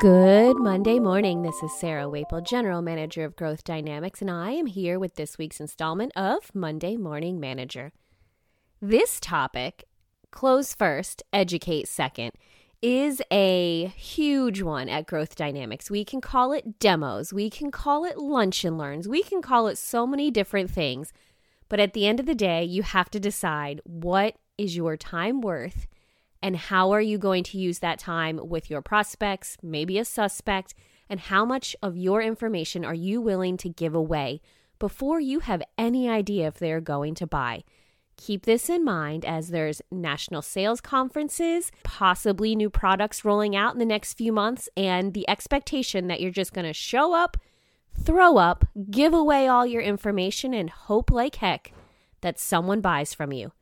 Good Monday morning. This is Sarah Waple, General Manager of Growth Dynamics, and I am here with this week's installment of Monday Morning Manager. This topic, close first, educate second, is a huge one at Growth Dynamics. We can call it demos, we can call it lunch and learns, we can call it so many different things. But at the end of the day, you have to decide what is your time worth and how are you going to use that time with your prospects, maybe a suspect, and how much of your information are you willing to give away before you have any idea if they're going to buy. Keep this in mind as there's national sales conferences, possibly new products rolling out in the next few months, and the expectation that you're just going to show up, throw up, give away all your information, and hope like heck that someone buys from you.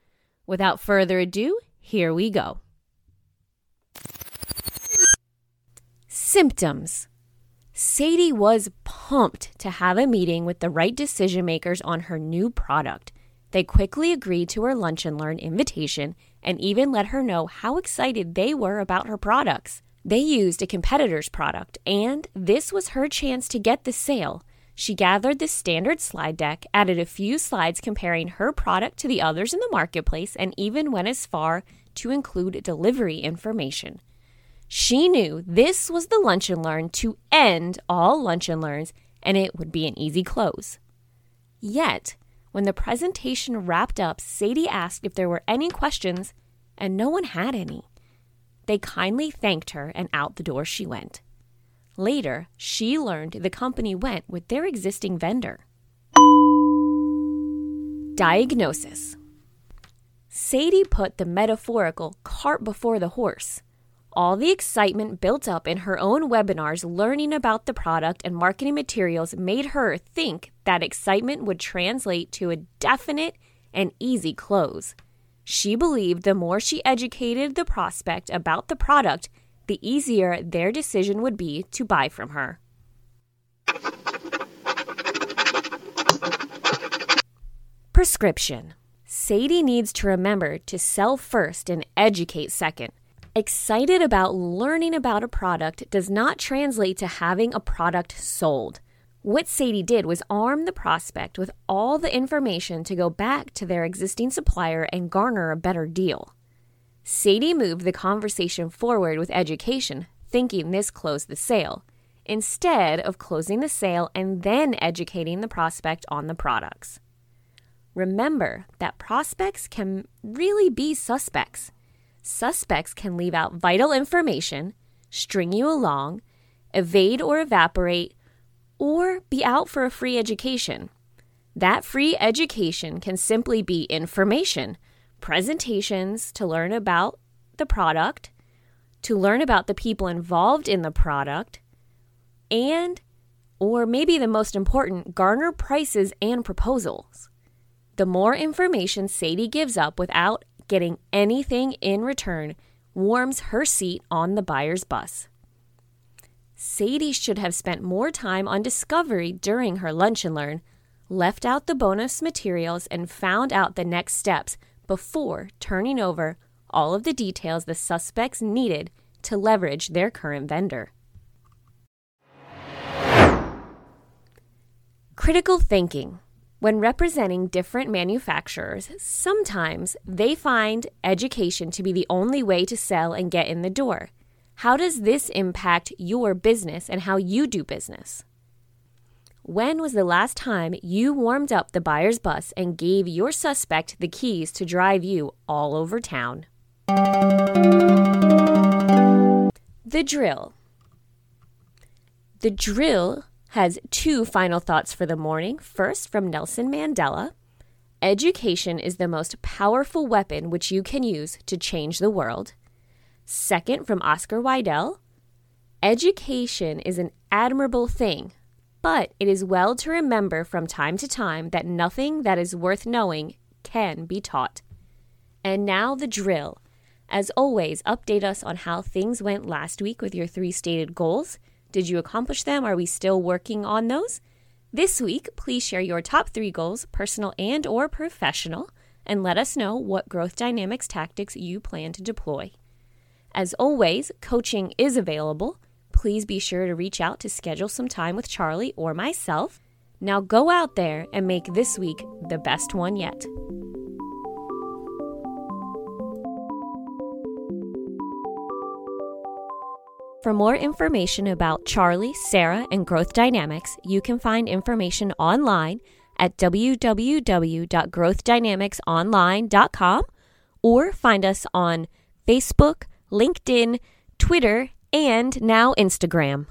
Without further ado, here we go. Symptoms Sadie was pumped to have a meeting with the right decision makers on her new product. They quickly agreed to her lunch and learn invitation and even let her know how excited they were about her products. They used a competitor's product, and this was her chance to get the sale. She gathered the standard slide deck, added a few slides comparing her product to the others in the marketplace, and even went as far to include delivery information. She knew this was the lunch and learn to end all lunch and learns, and it would be an easy close. Yet, when the presentation wrapped up, Sadie asked if there were any questions, and no one had any. They kindly thanked her, and out the door she went. Later, she learned the company went with their existing vendor. Diagnosis Sadie put the metaphorical cart before the horse. All the excitement built up in her own webinars learning about the product and marketing materials made her think that excitement would translate to a definite and easy close. She believed the more she educated the prospect about the product, the easier their decision would be to buy from her. Prescription Sadie needs to remember to sell first and educate second. Excited about learning about a product does not translate to having a product sold. What Sadie did was arm the prospect with all the information to go back to their existing supplier and garner a better deal. Sadie moved the conversation forward with education, thinking this closed the sale, instead of closing the sale and then educating the prospect on the products. Remember that prospects can really be suspects suspects can leave out vital information, string you along, evade or evaporate, or be out for a free education. That free education can simply be information, presentations to learn about the product, to learn about the people involved in the product, and, or maybe the most important, garner prices and proposals. The more information Sadie gives up without getting anything in return warms her seat on the buyer's bus. Sadie should have spent more time on discovery during her lunch and learn, left out the bonus materials, and found out the next steps before turning over all of the details the suspects needed to leverage their current vendor. Critical thinking. When representing different manufacturers, sometimes they find education to be the only way to sell and get in the door. How does this impact your business and how you do business? When was the last time you warmed up the buyer's bus and gave your suspect the keys to drive you all over town? The drill. The drill has two final thoughts for the morning. First, from Nelson Mandela Education is the most powerful weapon which you can use to change the world. Second, from Oscar Wilde Education is an admirable thing, but it is well to remember from time to time that nothing that is worth knowing can be taught. And now the drill. As always, update us on how things went last week with your three stated goals. Did you accomplish them? Are we still working on those? This week, please share your top 3 goals, personal and or professional, and let us know what growth dynamics tactics you plan to deploy. As always, coaching is available. please be sure to reach out to schedule some time with Charlie or myself. Now go out there and make this week the best one yet. For more information about Charlie, Sarah, and Growth Dynamics, you can find information online at www.growthdynamicsonline.com or find us on Facebook, LinkedIn, Twitter, and now Instagram.